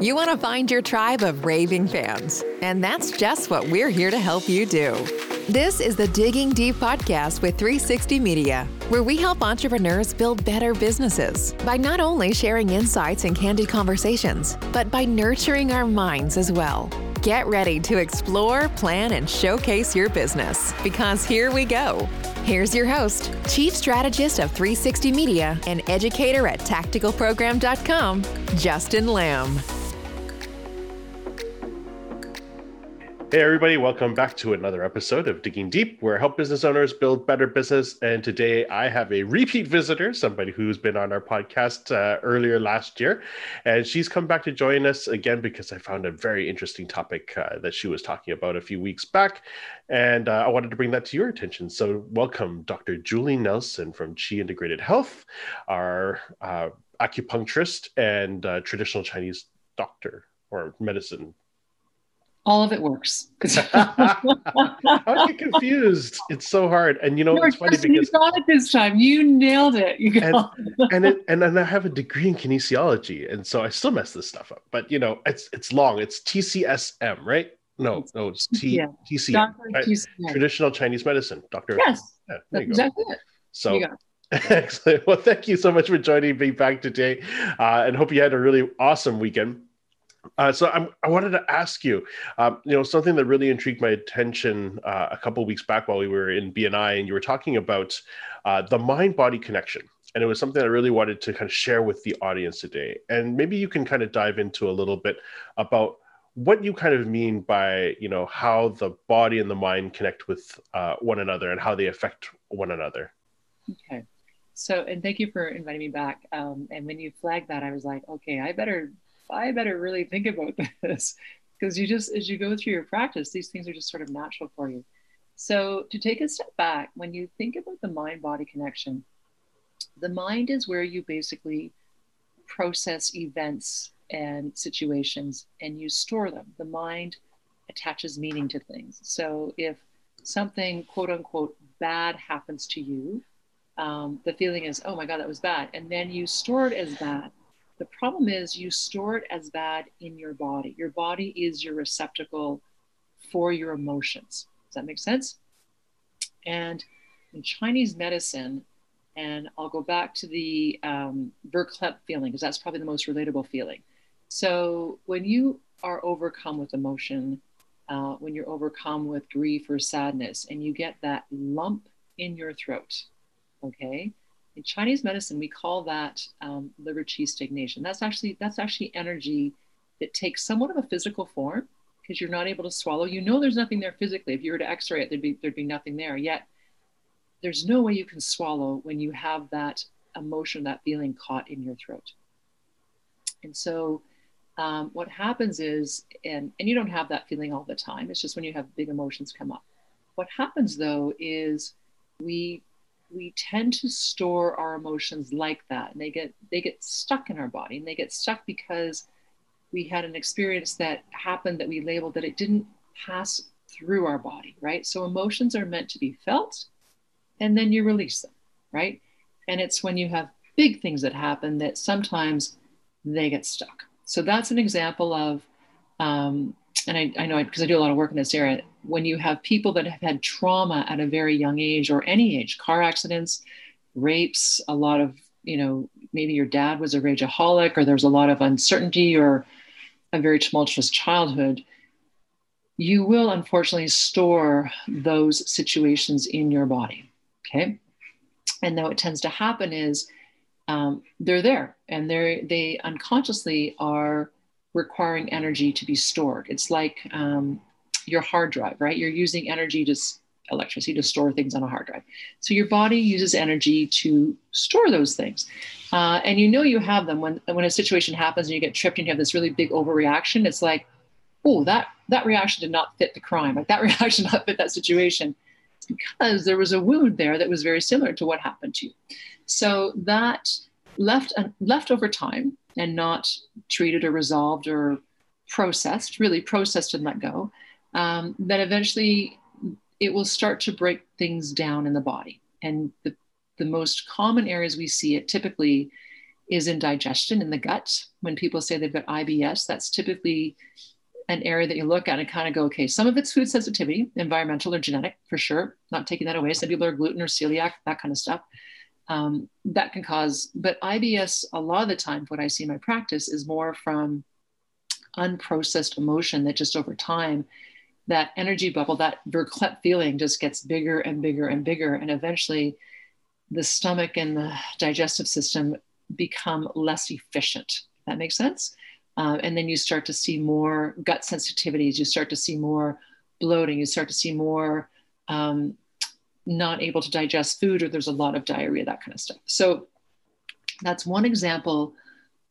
You want to find your tribe of raving fans, and that's just what we're here to help you do. This is the Digging Deep podcast with 360 Media, where we help entrepreneurs build better businesses by not only sharing insights and candid conversations, but by nurturing our minds as well. Get ready to explore, plan, and showcase your business because here we go. Here's your host, Chief Strategist of 360 Media and educator at tacticalprogram.com, Justin Lamb. Hey, everybody, welcome back to another episode of Digging Deep, where I help business owners build better business. And today I have a repeat visitor, somebody who's been on our podcast uh, earlier last year. And she's come back to join us again because I found a very interesting topic uh, that she was talking about a few weeks back. And uh, I wanted to bring that to your attention. So, welcome, Dr. Julie Nelson from Chi Integrated Health, our uh, acupuncturist and uh, traditional Chinese doctor or medicine all of it works. I get confused. It's so hard, and you know no, it's funny because you got it this time. You nailed it. You got and it. and, and I have a degree in kinesiology, and so I still mess this stuff up. But you know, it's it's long. It's TCSM, right? No, no, it's T yeah. TCM, right? TCM. Traditional Chinese medicine, Doctor. Yes, yeah, that's exactly it. So. Excellent. Well, thank you so much for joining me back today, uh, and hope you had a really awesome weekend. Uh, so I'm, i wanted to ask you, um, you know, something that really intrigued my attention uh, a couple weeks back while we were in BNI, and you were talking about uh, the mind-body connection, and it was something I really wanted to kind of share with the audience today. And maybe you can kind of dive into a little bit about what you kind of mean by, you know, how the body and the mind connect with uh, one another and how they affect one another. Okay. So, and thank you for inviting me back. Um, and when you flagged that, I was like, okay, I better I better really think about this because you just, as you go through your practice, these things are just sort of natural for you. So, to take a step back, when you think about the mind body connection, the mind is where you basically process events and situations and you store them. The mind attaches meaning to things. So, if something quote unquote bad happens to you, um, the feeling is, oh my God, that was bad. And then you store it as bad. The problem is you store it as bad in your body. Your body is your receptacle for your emotions. Does that make sense? And in Chinese medicine, and I'll go back to the um, verklempt feeling because that's probably the most relatable feeling. So when you are overcome with emotion, uh, when you're overcome with grief or sadness, and you get that lump in your throat, okay, in Chinese medicine, we call that um, liver qi stagnation. That's actually that's actually energy that takes somewhat of a physical form because you're not able to swallow. You know there's nothing there physically. If you were to X-ray it, there'd be there'd be nothing there. Yet there's no way you can swallow when you have that emotion, that feeling caught in your throat. And so um, what happens is, and and you don't have that feeling all the time. It's just when you have big emotions come up. What happens though is we we tend to store our emotions like that and they get they get stuck in our body and they get stuck because we had an experience that happened that we labeled that it didn't pass through our body right? So emotions are meant to be felt and then you release them right? And it's when you have big things that happen that sometimes they get stuck. So that's an example of um, and I, I know because I, I do a lot of work in this area, when you have people that have had trauma at a very young age or any age, car accidents, rapes, a lot of, you know, maybe your dad was a rageaholic or there's a lot of uncertainty or a very tumultuous childhood, you will unfortunately store those situations in your body. Okay. And now what tends to happen is um, they're there and they're, they unconsciously are requiring energy to be stored. It's like um, your hard drive, right? You're using energy to electricity to store things on a hard drive. So your body uses energy to store those things. Uh, and you know you have them when when a situation happens and you get tripped and you have this really big overreaction. It's like, oh, that that reaction did not fit the crime. Like that reaction did not fit that situation. It's because there was a wound there that was very similar to what happened to you. So that left uh, left over time and not treated or resolved or processed, really processed and let go, um, then eventually it will start to break things down in the body. And the, the most common areas we see it typically is in digestion in the gut. When people say they've got IBS, that's typically an area that you look at and kind of go, okay, some of it's food sensitivity, environmental or genetic for sure. Not taking that away. Some people are gluten or celiac, that kind of stuff. Um, that can cause, but IBS, a lot of the time, what I see in my practice is more from unprocessed emotion that just over time, that energy bubble, that verklempt feeling just gets bigger and bigger and bigger. And eventually, the stomach and the digestive system become less efficient. That makes sense. Uh, and then you start to see more gut sensitivities. You start to see more bloating. You start to see more um, not able to digest food, or there's a lot of diarrhea, that kind of stuff. So that's one example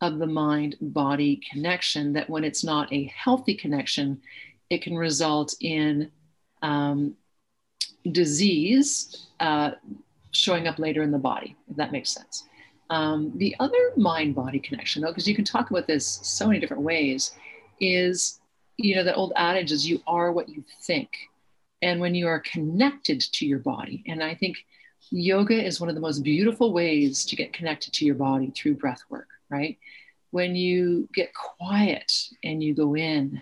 of the mind body connection that when it's not a healthy connection, it can result in um, disease uh, showing up later in the body, if that makes sense. Um, the other mind body connection, though, because you can talk about this so many different ways, is you know, the old adage is you are what you think. And when you are connected to your body, and I think yoga is one of the most beautiful ways to get connected to your body through breath work, right? When you get quiet and you go in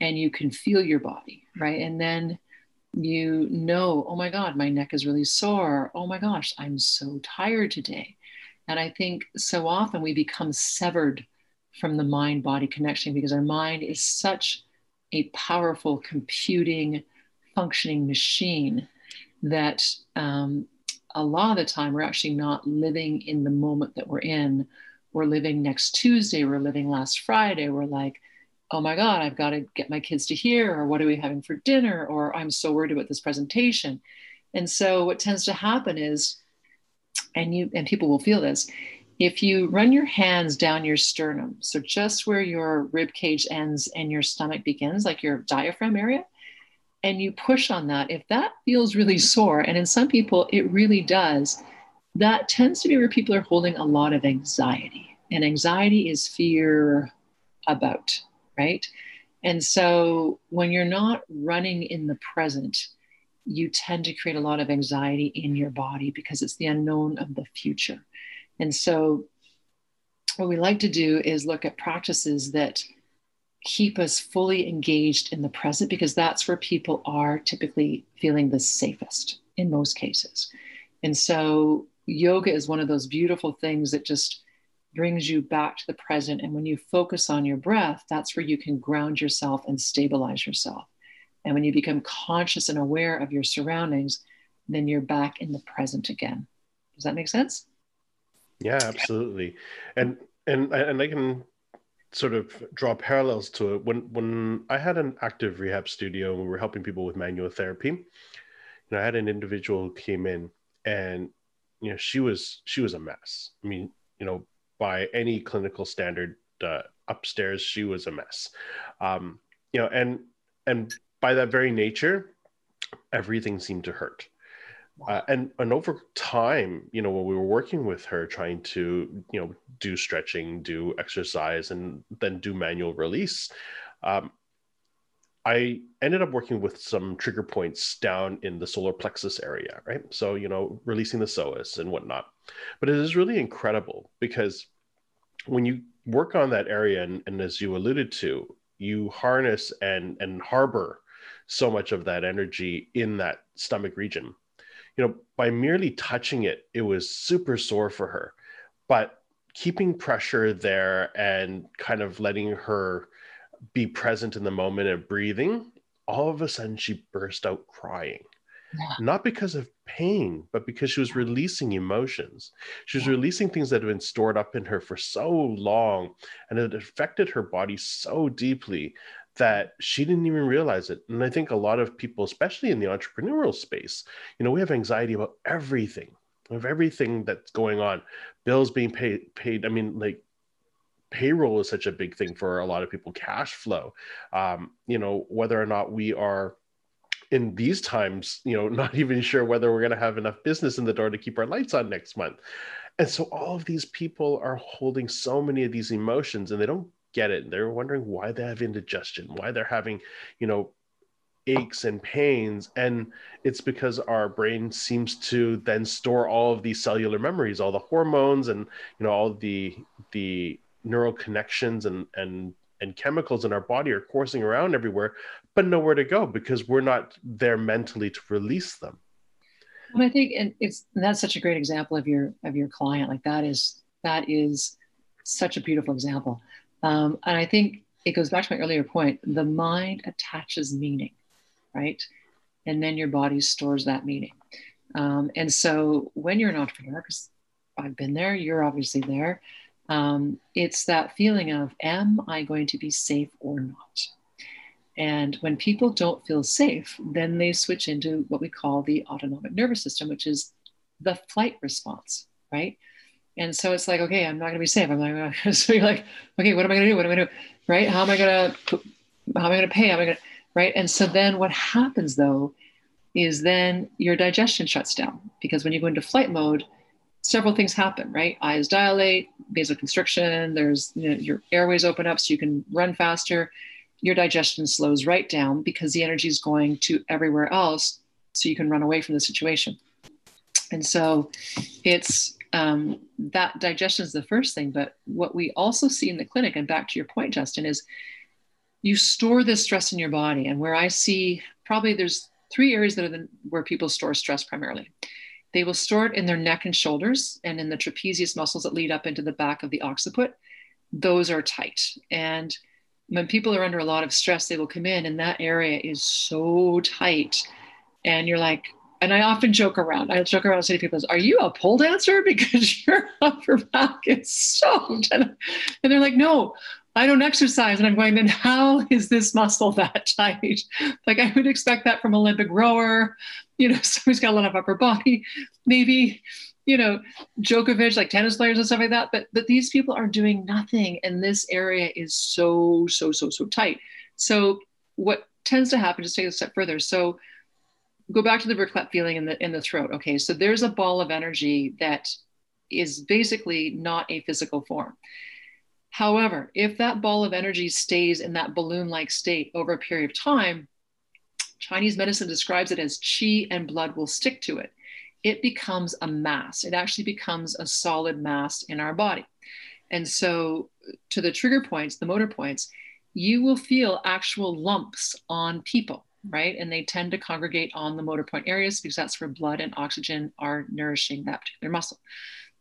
and you can feel your body, right? And then you know, oh my God, my neck is really sore. Oh my gosh, I'm so tired today. And I think so often we become severed from the mind body connection because our mind is such a powerful computing, functioning machine that um, a lot of the time we're actually not living in the moment that we're in. We're living next Tuesday, we're living last Friday. We're like, oh my God, I've got to get my kids to here, or what are we having for dinner, or I'm so worried about this presentation. And so what tends to happen is and you and people will feel this if you run your hands down your sternum so just where your rib cage ends and your stomach begins like your diaphragm area and you push on that if that feels really sore and in some people it really does that tends to be where people are holding a lot of anxiety and anxiety is fear about right and so when you're not running in the present you tend to create a lot of anxiety in your body because it's the unknown of the future. And so, what we like to do is look at practices that keep us fully engaged in the present because that's where people are typically feeling the safest in most cases. And so, yoga is one of those beautiful things that just brings you back to the present. And when you focus on your breath, that's where you can ground yourself and stabilize yourself. And when you become conscious and aware of your surroundings, then you're back in the present again. Does that make sense? Yeah, absolutely. And and and I can sort of draw parallels to it. When when I had an active rehab studio and we were helping people with manual therapy, you know, I had an individual who came in and you know she was she was a mess. I mean, you know, by any clinical standard, uh, upstairs she was a mess. Um, you know, and and by that very nature, everything seemed to hurt. Uh, and and over time, you know, when we were working with her, trying to you know do stretching, do exercise, and then do manual release, um, I ended up working with some trigger points down in the solar plexus area, right? So you know, releasing the psoas and whatnot. But it is really incredible because when you work on that area, and, and as you alluded to, you harness and and harbor so much of that energy in that stomach region. You know, by merely touching it, it was super sore for her. But keeping pressure there and kind of letting her be present in the moment and breathing, all of a sudden she burst out crying. Yeah. Not because of pain, but because she was releasing emotions. She was releasing things that had been stored up in her for so long and it affected her body so deeply that she didn't even realize it. And I think a lot of people, especially in the entrepreneurial space, you know, we have anxiety about everything, of everything that's going on, bills being paid, paid. I mean, like payroll is such a big thing for a lot of people, cash flow, um, you know, whether or not we are in these times, you know, not even sure whether we're going to have enough business in the door to keep our lights on next month. And so all of these people are holding so many of these emotions and they don't get it. They're wondering why they have indigestion, why they're having, you know, aches and pains. And it's because our brain seems to then store all of these cellular memories all the hormones and you know all the the neural connections and and and chemicals in our body are coursing around everywhere but nowhere to go because we're not there mentally to release them. And i think and it's and that's such a great example of your of your client. Like that is that is such a beautiful example um, and i think it goes back to my earlier point the mind attaches meaning right? And then your body stores that meaning. Um, and so when you're an entrepreneur, because I've been there, you're obviously there, um, it's that feeling of, am I going to be safe or not? And when people don't feel safe, then they switch into what we call the autonomic nervous system, which is the flight response, right? And so it's like, okay, I'm not going to be safe. I'm to. So you're like, okay, what am I going to do? What am I going to do? Right? How am I going to? How am I going to pay? How am I going to? right? And so then what happens though is then your digestion shuts down because when you go into flight mode, several things happen, right? Eyes dilate, vasoconstriction, there's you know, your airways open up so you can run faster. Your digestion slows right down because the energy is going to everywhere else so you can run away from the situation. And so it's um, that digestion is the first thing. But what we also see in the clinic, and back to your point, Justin, is you store this stress in your body. And where I see probably there's three areas that are the, where people store stress primarily. They will store it in their neck and shoulders and in the trapezius muscles that lead up into the back of the occiput. Those are tight. And when people are under a lot of stress, they will come in and that area is so tight. And you're like, and I often joke around. I joke around and say people, "Are you a pole dancer? Because your upper back is so." And they're like, "No, I don't exercise. And I'm going, then how is this muscle that tight? Like I would expect that from Olympic rower, you know, somebody's got a lot of upper body, maybe, you know, Djokovic, like tennis players and stuff like that. But but these people are doing nothing. And this area is so, so, so, so tight. So what tends to happen, just take a step further. So go back to the verklempt feeling in the in the throat. Okay. So there's a ball of energy that is basically not a physical form However, if that ball of energy stays in that balloon like state over a period of time, Chinese medicine describes it as qi and blood will stick to it. It becomes a mass. It actually becomes a solid mass in our body. And so, to the trigger points, the motor points, you will feel actual lumps on people, right? And they tend to congregate on the motor point areas because that's where blood and oxygen are nourishing that particular muscle.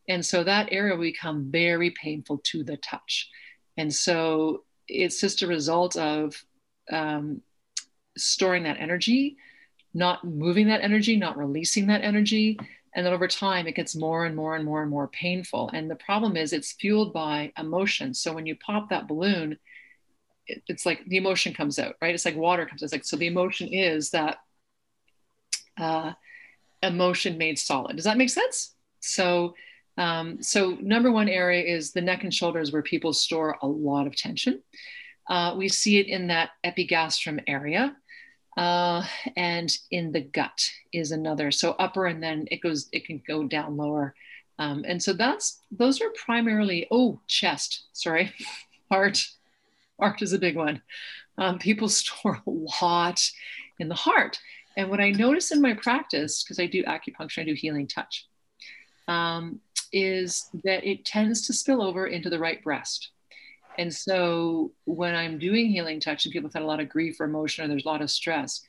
And so that area will become very painful to the touch. And so it's just a result of um, storing that energy, not moving that energy, not releasing that energy. And then over time, it gets more and more and more and more painful. And the problem is, it's fueled by emotion. So when you pop that balloon, it's like the emotion comes out, right? It's like water comes out. It's like, so the emotion is that uh, emotion made solid. Does that make sense? So um, so number one area is the neck and shoulders where people store a lot of tension. Uh, we see it in that epigastrium area. Uh, and in the gut is another. So upper and then it goes, it can go down lower. Um, and so that's, those are primarily, oh, chest, sorry, heart. Heart is a big one. Um, people store a lot in the heart. And what I notice in my practice, because I do acupuncture, I do healing touch, um, is that it tends to spill over into the right breast. And so when I'm doing healing touch and people have had a lot of grief or emotion or there's a lot of stress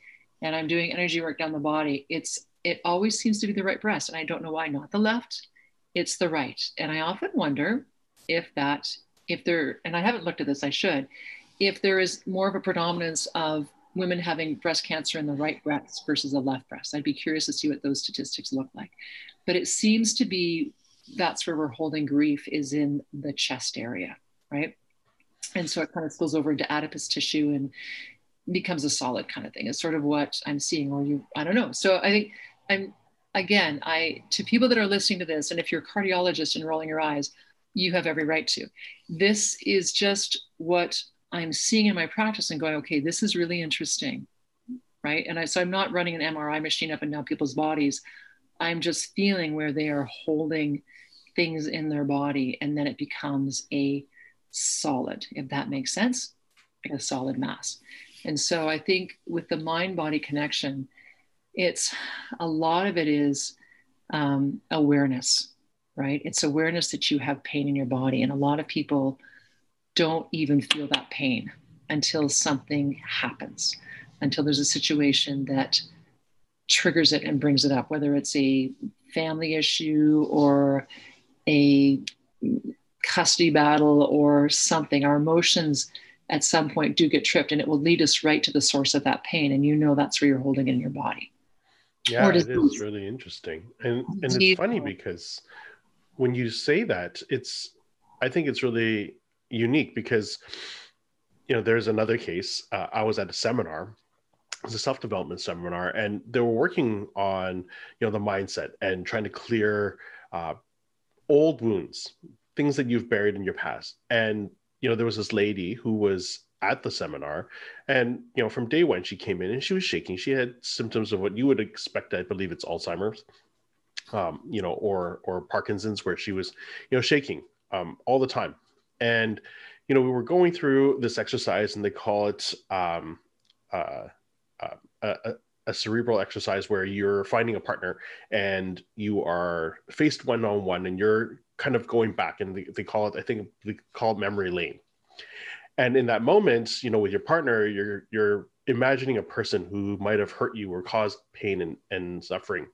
and I'm doing energy work down the body, it's it always seems to be the right breast. And I don't know why, not the left, it's the right. And I often wonder if that, if there, and I haven't looked at this, I should, if there is more of a predominance of women having breast cancer in the right breast versus the left breast. I'd be curious to see what those statistics look like. But it seems to be that's where we're holding grief is in the chest area, right? And so it kind of spills over into adipose tissue and becomes a solid kind of thing. It's sort of what I'm seeing, or you, I don't know. So I think I'm again, I to people that are listening to this, and if you're a cardiologist and rolling your eyes, you have every right to. This is just what I'm seeing in my practice and going, okay, this is really interesting, right? And I so I'm not running an MRI machine up and down people's bodies. I'm just feeling where they are holding things in their body and then it becomes a solid, if that makes sense, a solid mass. And so I think with the mind body connection, it's a lot of it is um, awareness, right? It's awareness that you have pain in your body. And a lot of people don't even feel that pain until something happens, until there's a situation that triggers it and brings it up, whether it's a family issue or a custody battle or something. Our emotions at some point do get tripped and it will lead us right to the source of that pain. And you know that's where you're holding in your body. Yeah, it is really interesting. And and it's funny because when you say that, it's I think it's really unique because you know there's another case. Uh, I was at a seminar. It was a self-development seminar and they were working on you know the mindset and trying to clear uh, old wounds things that you've buried in your past. And you know there was this lady who was at the seminar and you know from day one she came in and she was shaking. She had symptoms of what you would expect i believe it's alzheimer's um, you know or or parkinson's where she was you know shaking um, all the time. And you know we were going through this exercise and they call it um, uh, uh, a, a cerebral exercise where you're finding a partner and you are faced one on one and you're kind of going back and they, they call it i think they call it memory lane. And in that moment you know with your partner you're you're imagining a person who might have hurt you or caused pain and, and suffering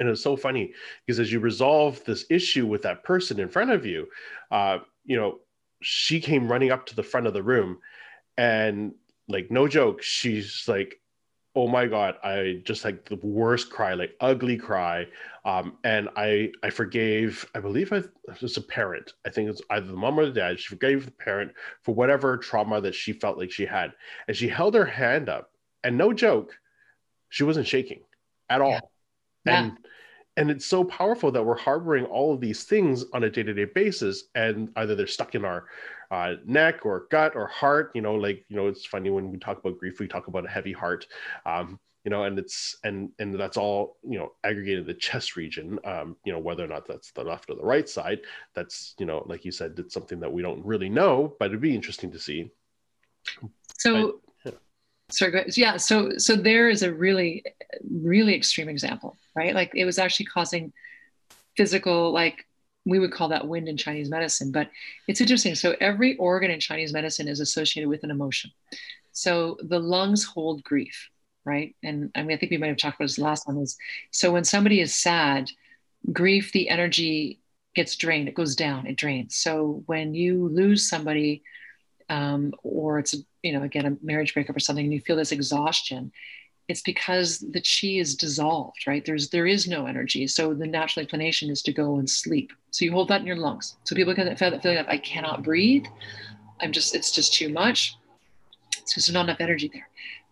and it's so funny because as you resolve this issue with that person in front of you uh, you know she came running up to the front of the room and like no joke she's like oh my god i just like the worst cry like ugly cry. Um, and i i forgave i believe I, was a parent. I think it's either the mom or the dad. She forgave the parent for whatever trauma that she felt like she had. And she held her hand up and no joke she wasn't shaking at all. yeah. And and it's so powerful that we're harboring all of these things on a day-to-day basis and either they're stuck in our uh, neck or gut or heart you know like you know it's funny when we talk about grief we talk about a heavy heart um, you know and it's and and that's all you know aggregated the chest region um, you know whether or not that's the left or the right side that's you know like you said it's something that we don't really know but it'd be interesting to see so but. Sorry yeah so so there is a really really extreme example right like it was actually causing physical like we would call that wind in Chinese medicine. But it's interesting. So every organ in Chinese medicine is associated with an emotion. So the lungs hold grief, right? And I mean, I think we might have talked about this last time. Is so when somebody is sad, grief, the energy gets drained. It goes down. It drains. So when you lose somebody, um, or it's you know again a marriage breakup or something, and you feel this exhaustion, it's because the chi is dissolved right? There's there is no energy. So the natural inclination is to go and sleep. So you hold that in your lungs. So people can feel that feeling of i cannot breathe. I'm just it's just too much. So there's not enough energy there.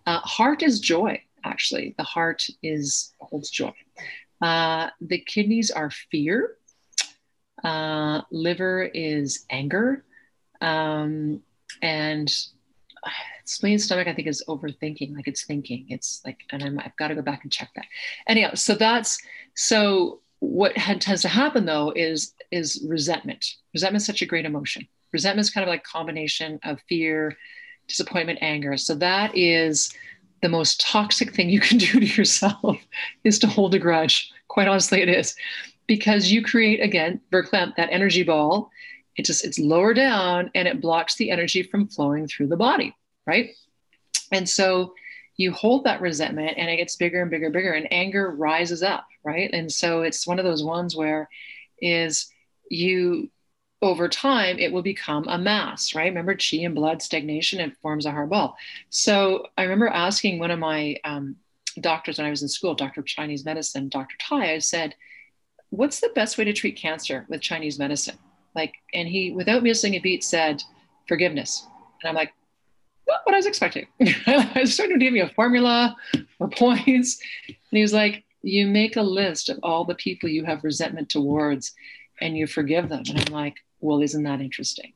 Uh, heart is joy actually. The heart is holds joy. Uh, the kidneys are fear. Uh, liver is anger. Um, and spleen stomach i think is overthinking like it's thinking. It's like and I'm, i've got to go back and check that. Anyhow so that's so what had, tends to happen though is is resentment. Resentment is such a great emotion. Resentment is kind of like combination of fear disappointment anger. So that is the most toxic thing you can do to yourself is to hold a grudge. Quite honestly it is. Because you create again verklempt that energy ball it just it's lower down and it blocks the energy from flowing through the body right? And so you hold that resentment and it gets bigger and bigger and bigger and anger rises up, right? And so it's one of those ones where is you over time it will become a mass, right? Remember chi and blood stagnation, it forms a hard ball. So I remember asking one of my um, doctors when I was in school, Doctor of Chinese medicine, Dr. Tai, I said, what's the best way to treat cancer with Chinese medicine? Like, and he, without missing a beat, said, forgiveness. And I'm like, not what I was expecting. I was starting to give me a formula or points. And he was like, You make a list of all the people you have resentment towards and you forgive them. And I'm like, Well, isn't that interesting?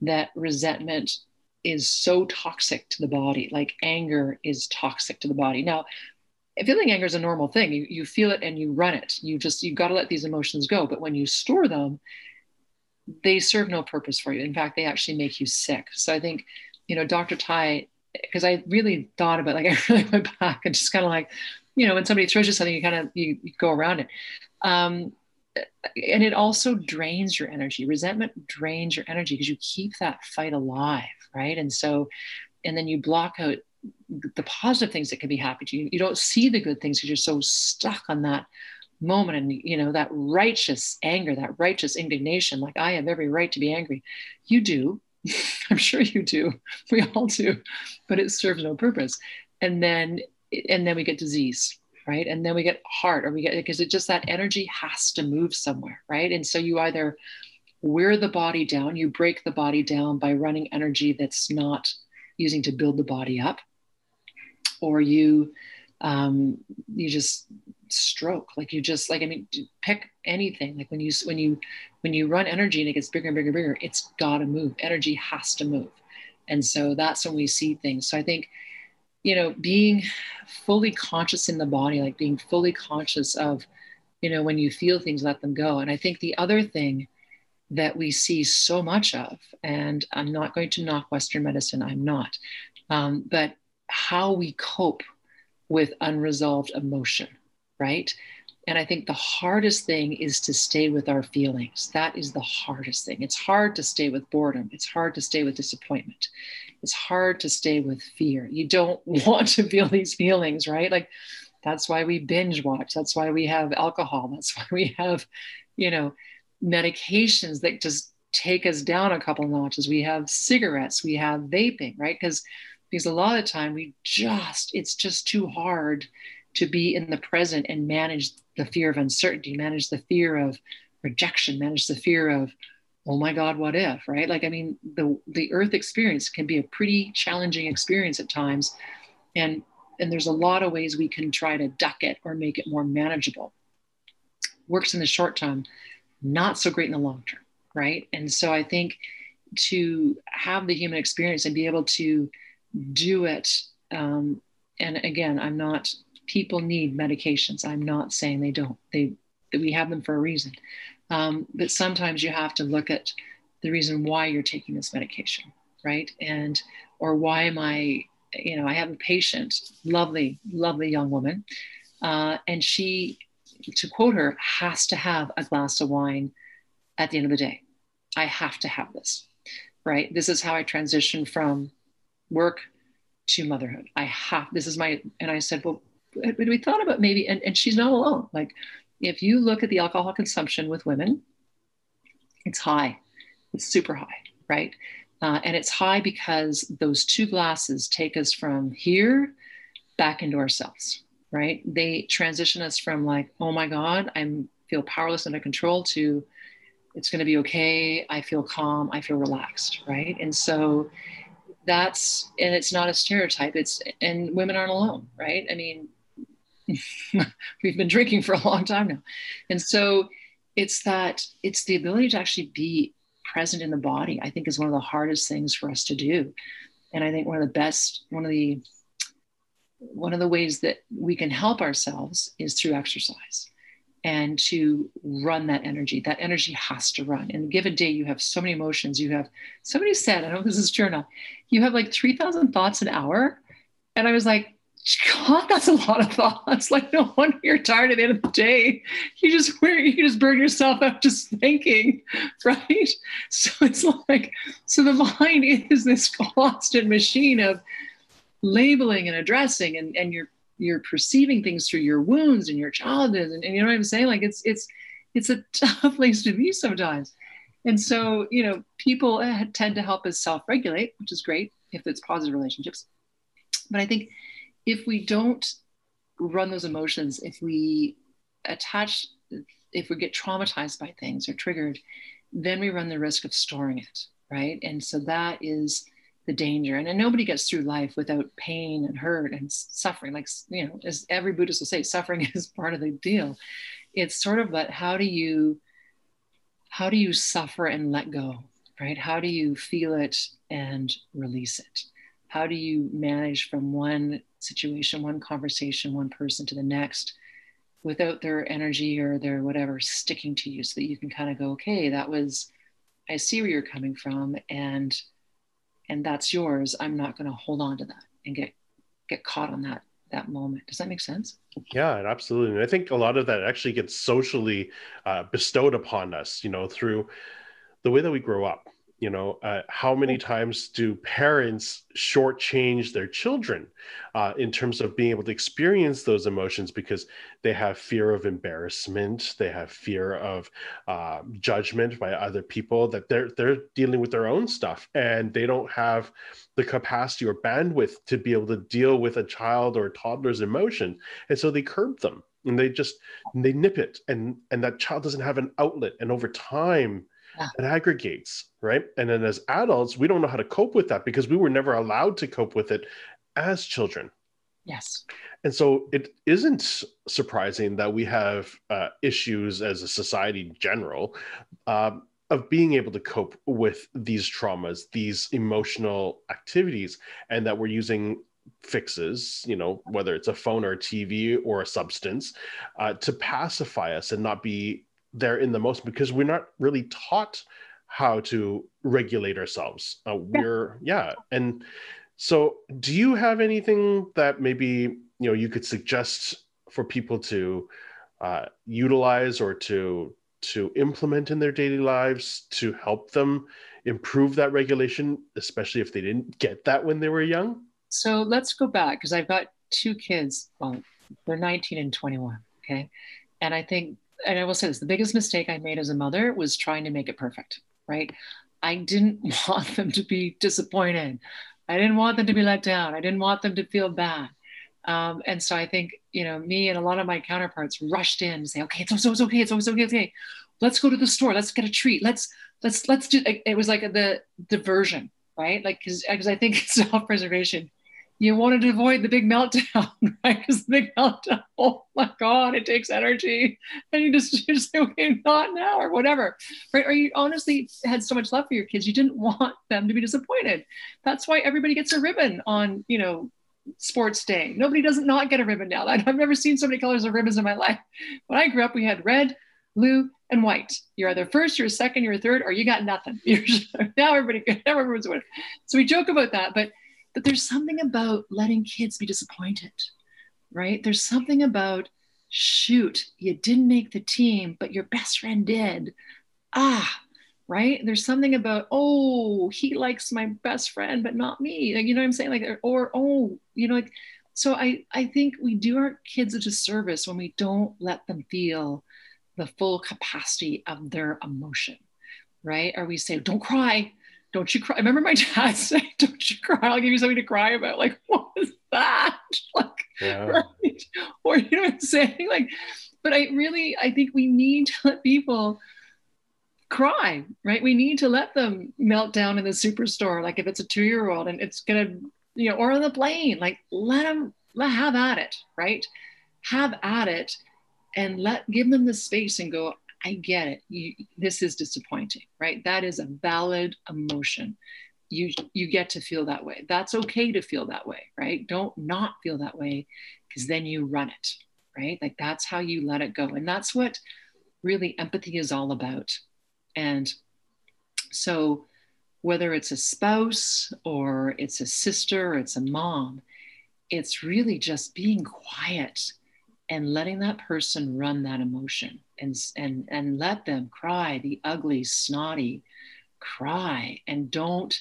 That resentment is so toxic to the body, like anger is toxic to the body. Now, feeling anger is a normal thing. You, you feel it and you run it. You just, you got to let these emotions go. But when you store them, they serve no purpose for you. In fact, they actually make you sick. So I think you know, Dr. Tai because I really thought about like I really went back and just kind of like, you know, when somebody throws you something, you kind of you, you, go around it. Um, and it also drains your energy. Resentment drains your energy because you keep that fight alive, right? And so, and then you block out the positive things that can be happy to you. You don't see the good things because you're so stuck on that moment and you know that righteous anger, that righteous indignation. Like I have every right to be angry. You do. I'm sure you do. We all do, but it serves no purpose. And then, and then we get disease, right? And then we get heart, or we get because it just that energy has to move somewhere, right? And so you either wear the body down, you break the body down by running energy that's not using to build the body up, or you um, you just stroke. Like you just like i mean pick anything. Like when you when you when you run energy and it gets bigger and bigger and bigger it's got to move. Energy has to move. And so that's when we see things. So i think you know being fully conscious in the body like being fully conscious of you know when you feel things let them go. And i think the other thing that we see so much of and i'm not going to knock western medicine i'm not um, but how we cope with unresolved emotion, right? And I think the hardest thing is to stay with our feelings. That is the hardest thing. It's hard to stay with boredom. It's hard to stay with disappointment. It's hard to stay with fear. You don't want to feel these feelings, right? Like that's why we binge watch. That's why we have alcohol. That's why we have, you know, medications that just take us down a couple notches. We have cigarettes, we have vaping, right? Because because a lot of the time we just it's just too hard to be in the present and manage the fear of uncertainty manage the fear of rejection manage the fear of oh my god what if right? Like i mean the the earth experience can be a pretty challenging experience at times. And and there's a lot of ways we can try to duck it or make it more manageable. Works in the short term not so great in the long term right? And so i think to have the human experience and be able to do it. Um, and again, I'm not, people need medications. I'm not saying they don't. They, we have them for a reason. Um, but sometimes you have to look at the reason why you're taking this medication, right? And, or why am I, you know, I have a patient, lovely, lovely young woman, uh, and she, to quote her, has to have a glass of wine at the end of the day. I have to have this, right? This is how I transition from work to motherhood. I have, this is my, and I said, well, we thought about maybe, and, and she's not alone. Like if you look at the alcohol consumption with women, it's high, it's super high, right? Uh, and it's high because those two glasses take us from here back into ourselves, right? They transition us from like, oh my God, i'm feel powerless under control to it's going to be okay. I feel calm. I feel relaxed, right? And so that's and it's not a stereotype it's and women aren't alone right i mean we've been drinking for a long time now and so it's that it's the ability to actually be present in the body i think is one of the hardest things for us to do and i think one of the best one of the one of the ways that we can help ourselves is through exercise and to run that energy. That energy has to run. In a given day, you have so many emotions. You have somebody said, I don't know if this is true or not, you have like 3,000 thoughts an hour. And I was like, God, that's a lot of thoughts. Like, no wonder you're tired at the end of the day. You just where you just burn yourself out just thinking, right? So it's like, so the mind is this constant machine of labeling and addressing, and, and you're you're perceiving things through your wounds and your childhood and, and you know what i'm saying like it's it's it's a tough place to be sometimes and so you know people eh, tend to help us self-regulate which is great if it's positive relationships but i think if we don't run those emotions if we attach if we get traumatized by things or triggered then we run the risk of storing it right? And so that is the danger. And, and nobody gets through life without pain and hurt and suffering. Like you know as every buddhist will say suffering is part of the deal. It's sort of but how do you how do you suffer and let go right? How do you feel it and release it how do you manage from one situation one conversation one person to the next without their energy or their whatever sticking to you so that you can kind of go okay that was i see where you're coming from and and that's yours. I'm not going to hold on to that and get get caught on that that moment. Does that make sense? Yeah absolutely and i think a lot of that actually gets socially uh, bestowed upon us you know through the way that we grow up you know uh, how many times do parents shortchange their children uh, in terms of being able to experience those emotions because they have fear of embarrassment they have fear of uh, judgment by other people that they're they're dealing with their own stuff and they don't have the capacity or bandwidth to be able to deal with a child or a toddler's emotion. And so they curb them and they just they nip it and and that child doesn't have an outlet. And over time yeah. it aggregates, right? And then as adults, we don't know how to cope with that because we were never allowed to cope with it as children. Yes. And so it isn't surprising that we have uh, issues as a society in general um, of being able to cope with these traumas, these emotional activities, and that we're using fixes, you know, whether it's a phone or a TV or a substance, uh, to pacify us and not be there in the most because we're not really taught how to regulate ourselves. Uh, we're yeah, and so do you have anything that maybe you know you could suggest for people to uh, utilize or to to implement in their daily lives to help them improve that regulation, especially if they didn't get that when they were young? So let's go back because I've got two kids. Well, they're 19 and 21. Okay. And I think and I will say this the biggest mistake I made as a mother was trying to make it perfect, right? I didn't want them to be disappointed. I didn't want them to be let down. I didn't want them to feel bad. Um, and so I think, you know, me and a lot of my counterparts rushed in to say, okay, it's, it's okay. It's always okay. It's okay. Let's go to the store. Let's get a treat. Let's, let's, let's do, it was like the diversion, right? Like, cause, cause I think self-preservation you wanted to avoid the big meltdown, right? Because the big meltdown, oh my God, it takes energy. And you just, you just say, okay, not now or whatever, right? Or you honestly had so much love for your kids, you didn't want them to be disappointed. That's why everybody gets a ribbon on, you know, sports day. Nobody doesn't not get a ribbon now. I've never seen so many colors of ribbons in my life. When I grew up, we had red, blue, and white. You're either first, you're second, you're third, or you got nothing. You're, now everybody, now everyone's winning. So we joke about that, but but there's something about letting kids be disappointed, right? There's something about, shoot, you didn't make the team, but your best friend did. Ah, right? There's something about, oh, he likes my best friend, but not me. Like, you know what I'm saying? Like, or, oh, you know, like, so I, I think we do our kids a disservice when we don't let them feel the full capacity of their emotion, right? Or we say, don't cry, don't you cry? I remember my dad saying, Don't you cry? I'll give you something to cry about. Like, what was that? Like, yeah. right? Or you know what I'm saying? Like, but I really I think we need to let people cry, right? We need to let them melt down in the superstore, like if it's a two-year-old and it's gonna, you know, or on the plane, like let them let have at it, right? Have at it and let give them the space and go, I get it. You, this is disappointing, right? That is a valid emotion. You you get to feel that way. That's okay to feel that way, right? Don't not feel that way because then you run it, right? Like that's how you let it go. And that's what really empathy is all about. And so whether it's a spouse or it's a sister or it's a mom, it's really just being quiet and letting that person run that emotion and and and let them cry the ugly snotty cry and don't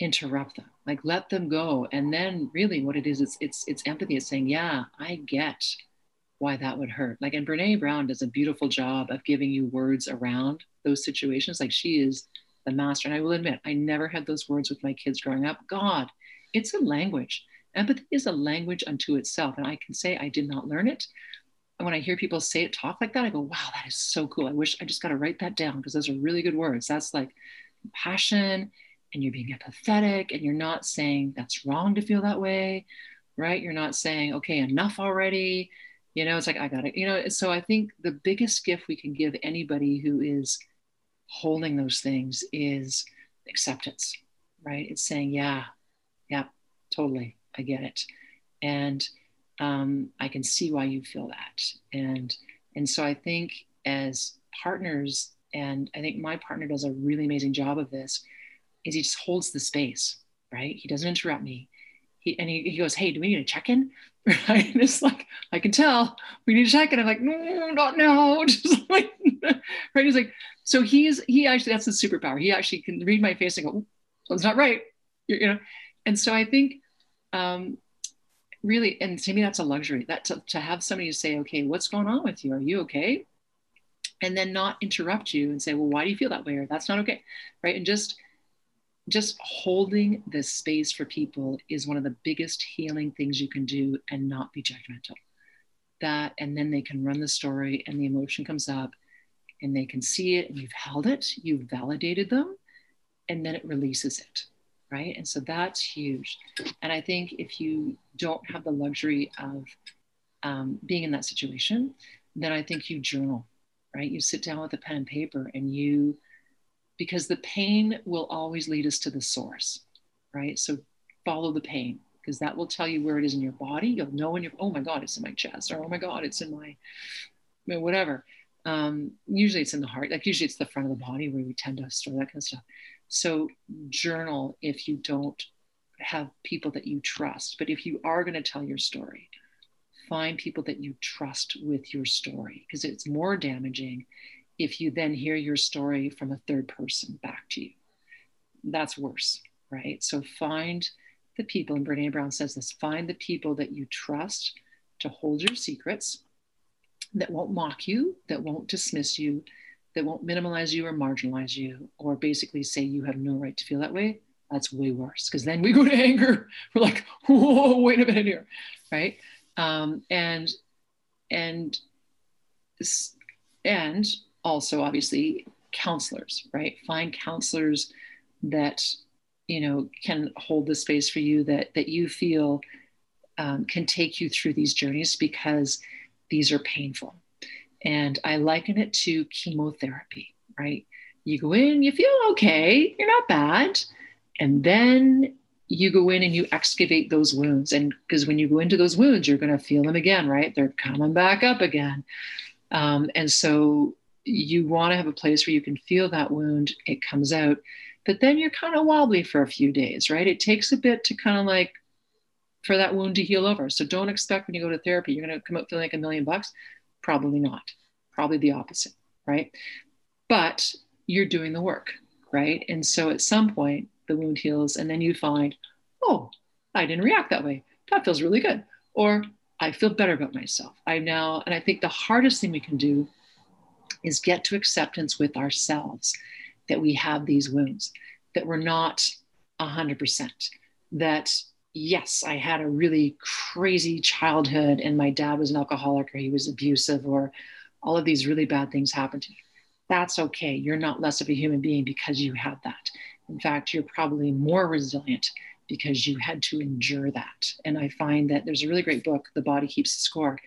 interrupt them. Like let them go. And then really what it is it's it's it's empathy. It's saying yeah i get why that would hurt. Like and brene brown does a beautiful job of giving you words around those situations. Like she is the master. And i will admit i never had those words with my kids growing up. God it's a language Empathy is a language unto itself. And I can say I did not learn it. And when I hear people say it, talk like that, I go, wow, that is so cool. I wish I just got to write that down because those are really good words. That's like passion and you're being empathetic and you're not saying that's wrong to feel that way, right? You're not saying, okay, enough already. You know, it's like, I got it. You know, so I think the biggest gift we can give anybody who is holding those things is acceptance, right? It's saying, yeah, yeah, totally. I get it. And um, I can see why you feel that. And and so I think as partners, and I think my partner does a really amazing job of this. is he just holds the space, right? He doesn't interrupt me. He, and he, he goes, Hey, do we need to check in? Right. And it's like, I can tell we need to check in. I'm like, no, not now. Just like, right. He's like, so he's, he actually, that's his superpower. He actually can read my face and go, that's not right. You know? And so I think, um, really, and to me, that's a luxury that to, to have somebody say, okay, what's going on with you? Are you okay? And then not interrupt you and say, well, why do you feel that way? Or that's not okay. Right. And just, just holding this space for people is one of the biggest healing things you can do and not be judgmental. That, and then they can run the story and the emotion comes up and they can see it and you've held it, you've validated them, and then it releases it. Right. And so that's huge. And I think if you don't have the luxury of um, being in that situation, then I think you journal, right? You sit down with a pen and paper and you because the pain will always lead us to the source, right? So follow the pain because that will tell you where it is in your body. You'll know when you're, oh my God, it's in my chest, or oh my God, it's in my, whatever. Um, usually it's in the heart. Like usually it's the front of the body where we tend to store that kind of stuff. So journal if you don't have people that you trust. But if you are going to tell your story, find people that you trust with your story because it's more damaging if you then hear your story from a third person back to you. That's worse, right? So find the people, and Brene Brown says this find the people that you trust to hold your secrets, that won't mock you, that won't dismiss you, that won't minimize you or marginalize you, or basically say you have no right to feel that way. That's way worse because then we go to anger. We're like, whoa, wait a minute here, right? Um, and and and also obviously counselors, right? Find counselors that you know can hold the space for you that that you feel um, can take you through these journeys because these are painful. And I liken it to chemotherapy, right? You go in, you feel okay, you're not bad, and then you go in and you excavate those wounds. And because when you go into those wounds, you're going to feel them again, right? They're coming back up again. Um, and so you want to have a place where you can feel that wound, it comes out, but then you're kind of wobbly for a few days, right? It takes a bit to kind of like for that wound to heal over. So don't expect when you go to therapy, you're going to come out feeling like a million bucks. Probably not. Probably the opposite, right? But you're doing the work, right? And so at some point, the wound heals, and then you find, oh, I didn't react that way. That feels really good. Or I feel better about myself. I now, and I think the hardest thing we can do is get to acceptance with ourselves that we have these wounds, that we're not 100%, that yes, I had a really crazy childhood and my dad was an alcoholic or he was abusive or all of these really bad things happened to me. That's okay. You're not less of a human being because you had that. In fact, you're probably more resilient because you had to endure that. And I find that there's a really great book, The Body Keeps the Score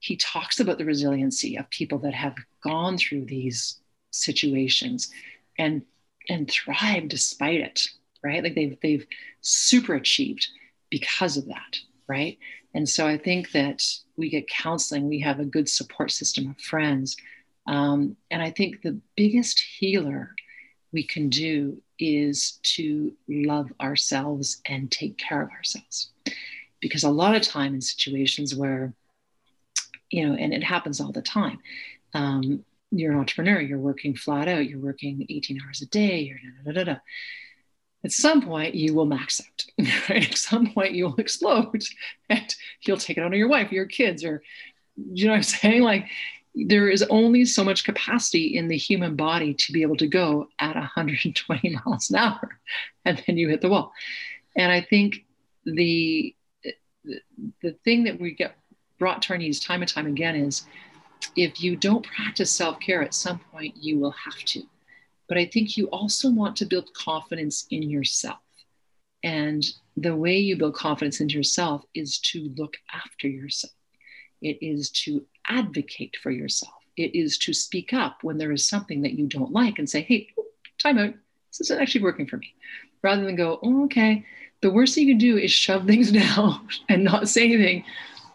he talks about the resiliency of people that have gone through these situations and and thrive despite it right like they've they've super achieved because of that right and so i think that we get counseling we have a good support system of friends um, and i think the biggest healer we can do is to love ourselves and take care of ourselves because a lot of time in situations where you know, and it happens all the time. Um, you're an entrepreneur, you're working flat out, you're working 18 hours a day, you're da, da, da, da. At some point, you will max out. Right? At some point, you'll explode, and you'll take it out on your wife, your kids, or you know what I'm saying? Like, there is only so much capacity in the human body to be able to go at 120 miles an hour, and then you hit the wall. And I think the the, the thing that we get brought to our knees time and time again is if you don't practice self care, at some point you will have to. But I think you also want to build confidence in yourself. And the way you build confidence in yourself is to look after yourself, it is to advocate for yourself, it is to speak up when there is something that you don't like and say, hey, oh, time out. This isn't actually working for me. Rather than go, oh, okay. The worst thing you can do is shove things down and not say anything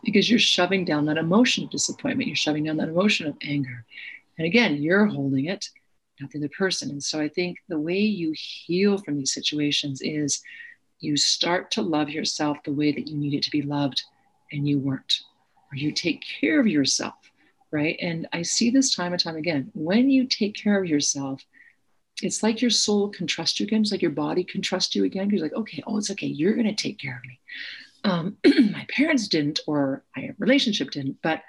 because you're shoving down that emotion of disappointment. You're shoving down that emotion of anger. And again, you're holding it. Not the other person. And so I think the way you heal from these situations is you start to love yourself the way that you needed to be loved and you weren't, or you take care of yourself, right? And I see this time and time again. When you take care of yourself, it's like your soul can trust you again. It's like your body can trust you again. You're like, okay, oh, it's okay. You're going to take care of me. Um, my parents didn't, or my relationship didn't, but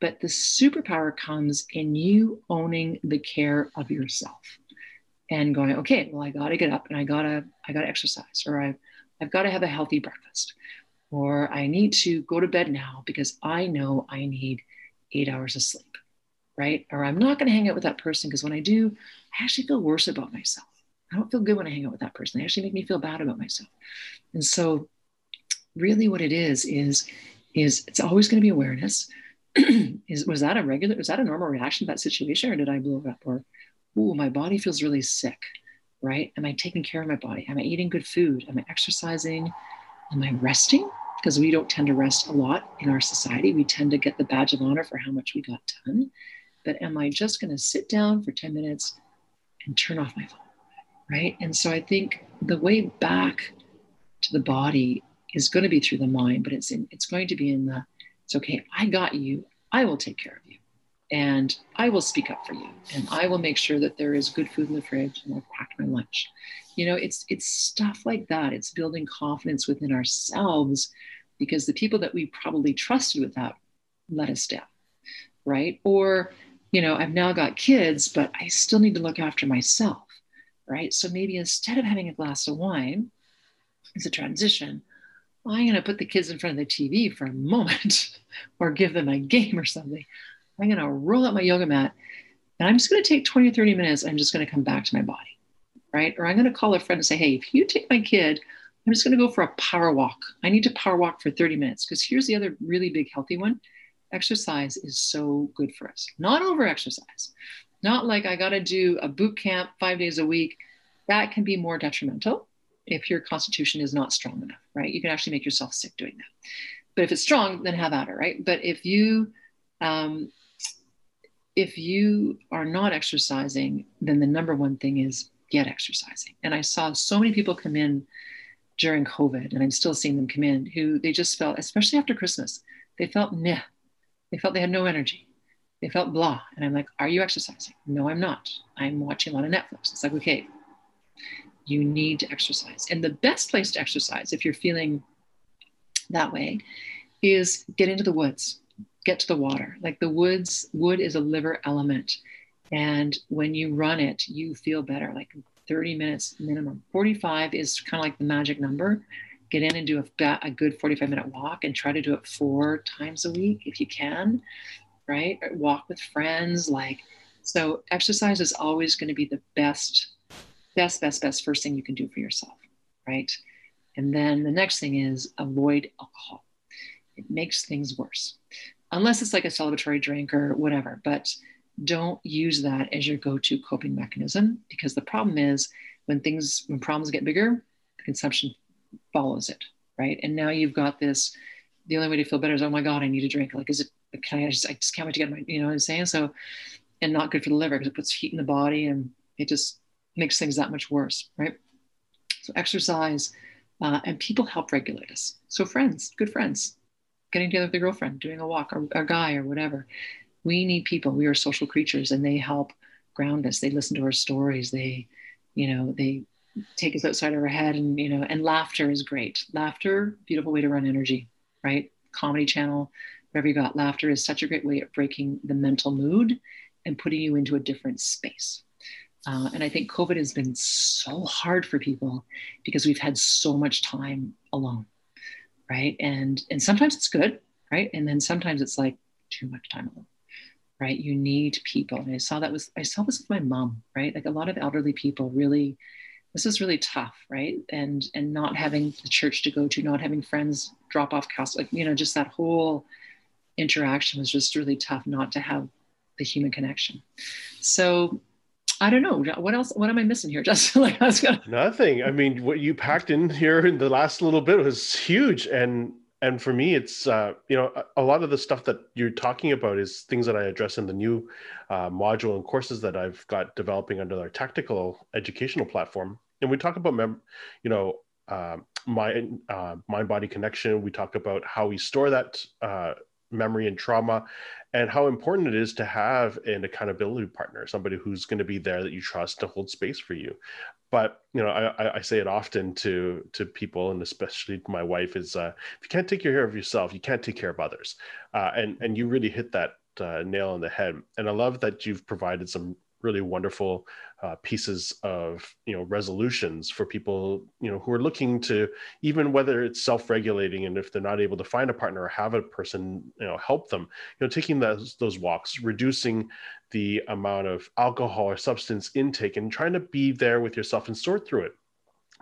but the superpower comes in you owning the care of yourself and going, okay, well, I got to get up and I got to I got to exercise, or I've I've got to have a healthy breakfast, or I need to go to bed now because I know I need eight hours of sleep, right? Or I'm not going to hang out with that person because when I do, I actually feel worse about myself. I don't feel good when I hang out with that person. They actually make me feel bad about myself. And so, really, what it is is is it's always going to be awareness. is was that a regular? Was that a normal reaction to that situation, or did I blow up? Or, ooh, my body feels really sick. Right? Am I taking care of my body? Am I eating good food? Am I exercising? Am I resting? Because we don't tend to rest a lot in our society. We tend to get the badge of honor for how much we got done. But am I just going to sit down for 10 minutes and turn off my phone? Right. And so I think the way back to the body is going to be through the mind, but it's in, it's going to be in the, it's okay. I got you. I will take care of you and I will speak up for you and I will make sure that there is good food in the fridge and I'll pack my lunch. You know, it's it's stuff like that. It's building confidence within ourselves because the people that we probably trusted with that let us down. Right. Or, you know, I've now got kids, but I still need to look after myself. Right. So maybe instead of having a glass of wine, it's a transition. I'm going to put the kids in front of the TV for a moment or give them a game or something. I'm going to roll out my yoga mat and I'm just going to take 20 or 30 minutes. I'm just going to come back to my body, right? Or I'm going to call a friend and say, hey, if you take my kid, I'm just going to go for a power walk. I need to power walk for 30 minutes because here's the other really big healthy one. Exercise is so good for us, not over exercise, not like I got to do a boot camp five days a week. That can be more detrimental if your constitution is not strong enough, right? You can actually make yourself sick doing that. But if it's strong, then have at it, right? But if you um, if you are not exercising, then the number one thing is get exercising. And I saw so many people come in during COVID, and I'm still seeing them come in who they just felt, especially after Christmas, they felt meh. They felt they had no energy. They felt blah. And I'm like, Are you exercising? No, I'm not. I'm watching a lot of Netflix. It's like, okay, you need to exercise. And the best place to exercise, if you're feeling that way, is get into the woods get to the water. Like the woods, wood is a liver element. And when you run it, you feel better, like 30 minutes minimum. 45 is kind of like the magic number. Get in and do a, a good 45 minute walk and try to do it four times a week if you can, right? Walk with friends. Like, so exercise is always going to be the best, best, best, best first thing you can do for yourself, right? And then the next thing is avoid alcohol. It makes things worse unless it's like a celebratory drink or whatever. But don't use that as your go-to coping mechanism because the problem is when things when problems get bigger, the consumption follows it, right? And now you've got this. The only way to feel better is, oh my god, I need a drink. Like, is it? Can I just? I just can't wait to get my. You know what I'm saying? So, and not good for the liver because it puts heat in the body and it just makes things that much worse, right? So exercise uh, and people help regulate us. So friends, good friends, getting together with a girlfriend, doing a walk, or a guy, or whatever. We need people. We are social creatures, and they help ground us. They listen to our stories. They, you know, they take us outside of our head, and you know, and laughter is great. Laughter, beautiful way to run energy, right? Comedy channel, whatever you got. Laughter is such a great way of breaking the mental mood and putting you into a different space. Uh, and I think COVID has been so hard for people because we've had so much time alone right? And and sometimes it's good right? And then sometimes it's like too much time alone right? You need people. And i saw that was i saw this with my mom right? Like a lot of elderly people really this is really tough right? And and not having the church to go to not having friends drop off cast like you know just that whole interaction was just really tough not to have the human connection. So I don't know. What else? What am I missing here? Just like I was gonna... nothing. I mean, what you packed in here in the last little bit was huge, and and for me, it's uh, you know a, a, lot of the stuff that you're talking about is things that I address in the new uh, module and courses that I've got developing under our tactical educational platform. And we talk about mem- you know uh, mind uh, mind body connection. We talk about how we store that uh, memory and trauma and how important it is to have an accountability partner somebody who's going to be there that you trust to hold space for you. But you know I, I say it often to to people and especially to my wife is uh, if you can't take care of yourself you can't take care of others. Uh, and and you really hit that uh, nail on the head. And i love that you've provided some really wonderful uh, pieces of you know resolutions for people you know who are looking to even whether it's self-regulating and if they're not able to find a partner or have a person you know help them you know taking those those walks reducing the amount of alcohol or substance intake and trying to be there with yourself and sort through it.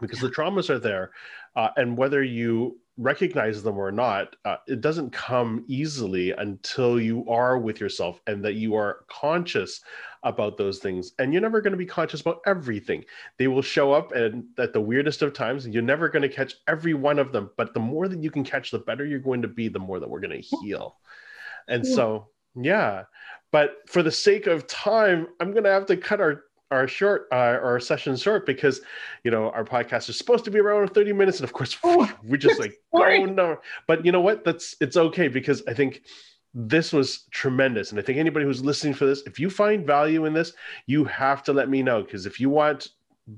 Because the traumas are there uh, and whether you recognize them or not, uh, it doesn't come easily until you are with yourself and that you are conscious about those things. And you're never going to be conscious about everything. They will show up and at the weirdest of times, and you're never going to catch every one of them. But the more that you can catch, the better you're going to be, the more that we're going to heal. And so, yeah. But for the sake of time, I'm going to have to cut our our short uh, our session short because you know our podcast is supposed to be around 30 minutes and of course oh, we just like oh no but you know what that's it's okay because i think this was tremendous and i think anybody who's listening for this if you find value in this you have to let me know because if you want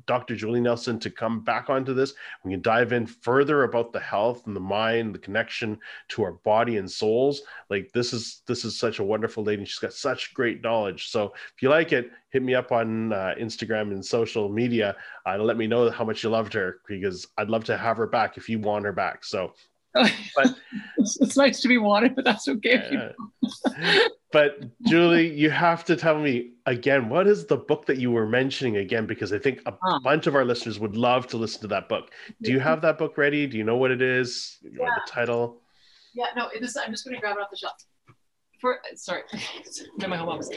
Dr. Julie Nelson to come back onto this. We can dive in further about the health and the mind, the connection to our body and souls. Like this is this is such a wonderful lady. She's got such great knowledge. So if you like it, hit me up on uh, Instagram and social media uh, to let me know how much you loved her because I'd love to have her back if you want her back. So but it's, it's, nice to be wanted, but that's okay. but Julie, you have to tell me again what is the book that you were mentioning again? Because I think a huh. bunch of our listeners would love to listen to that book. Do you have that book ready? Do you know what it is? You yeah. the title? Yeah, no, it is, I'm just going to grab it off the shelf. For sorry, in my home office.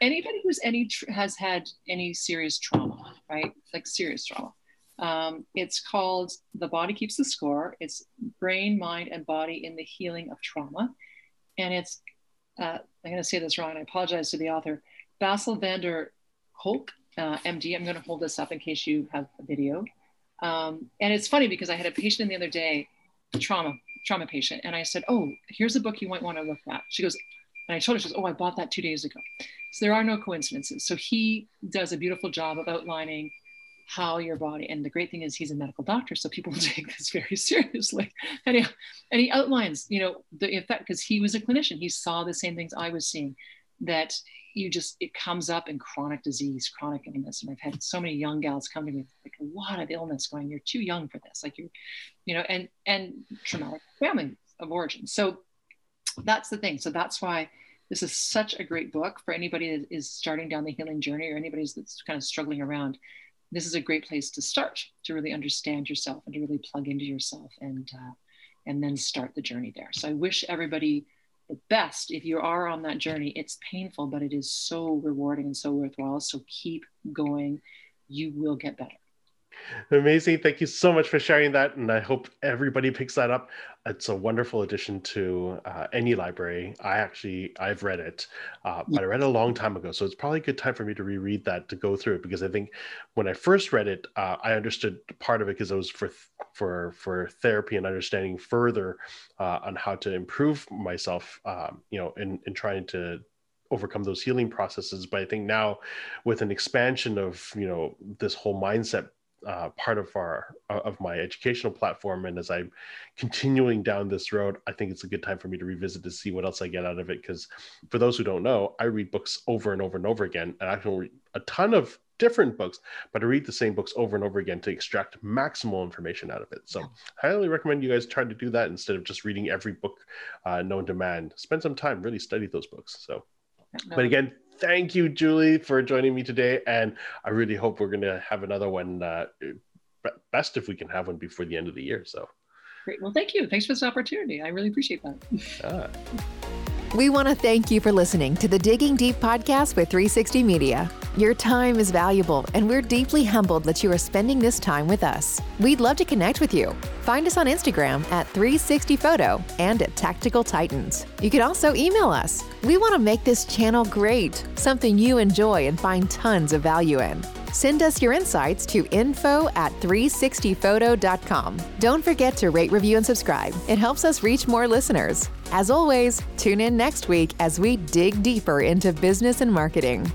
Anybody who's any has had any serious trauma, right? Like serious trauma um, it's called The Body Keeps the Score. It's brain, mind, and body in the healing of trauma. And it's, uh, I'm going to say this wrong, I apologize to the author, Bessel van der Kolk, uh, MD. I'm going to hold this up in case you have a video. Um, and it's funny because I had a patient in the other day, trauma, trauma patient, and I said, Oh, here's a book you might want to look at. She goes, and I told her, she goes, Oh, I bought that two days ago. So there are no coincidences. So he does a beautiful job of outlining how your body and the great thing is he's a medical doctor so people take this very seriously. And he, and he outlines you know the effect because he was a clinician. He saw the same things i was seeing that you just it comes up in chronic disease chronic illness and i've had so many young gals come to me like a lot of illness going you're too young for this. Like you're you know and and traumatic family of origin. So that's the thing. So that's why this is such a great book for anybody that is starting down the healing journey or anybody that's kind of struggling around this is a great place to start to really understand yourself and to really plug into yourself and uh, and then start the journey there. So i wish everybody the best. If you are on that journey it's painful but it is so rewarding and so worthwhile. So keep going. You will get better Amazing. Thank you so much for sharing that. And I hope everybody picks that up. It's a wonderful addition to uh, any library. I actually, I've read it, uh, but I read it a long time ago. So it's probably a good time for me to reread that, to go through it, because I think when I first read it, uh, I understood part of it because it was for, for, for therapy and understanding further uh, on how to improve myself, um, you know, in, in trying to overcome those healing processes but i think now with an expansion of you know this whole mindset uh, part of our of my educational platform. And as i'm continuing down this road i think it's a good time for me to revisit to see what else i get out of it. Because for those who don't know i read books over and over and over again. And i can read a ton of different books but i read the same books over and over again to extract maximal information out of it. So i highly recommend you guys try to do that instead of just reading every book uh, known to man. Spend some time really study those books. So but again thank you, Julie, for joining me today. And I really hope we're going to have another one. Uh, best if we can have one before the end of the year. So great. Well, thank you. Thanks for this opportunity. I really appreciate that. Ah. We want to thank you for listening to the Digging Deep podcast with 360 Media. Your time is valuable, and we're deeply humbled that you are spending this time with us. We'd love to connect with you. Find us on Instagram at 360photo and at Tactical Titans. You can also email us. We want to make this channel great, something you enjoy and find tons of value in. Send us your insights to info at 360photo.com. Don't forget to rate, review, and subscribe. It helps us reach more listeners. As always, tune in next week as we dig deeper into business and marketing.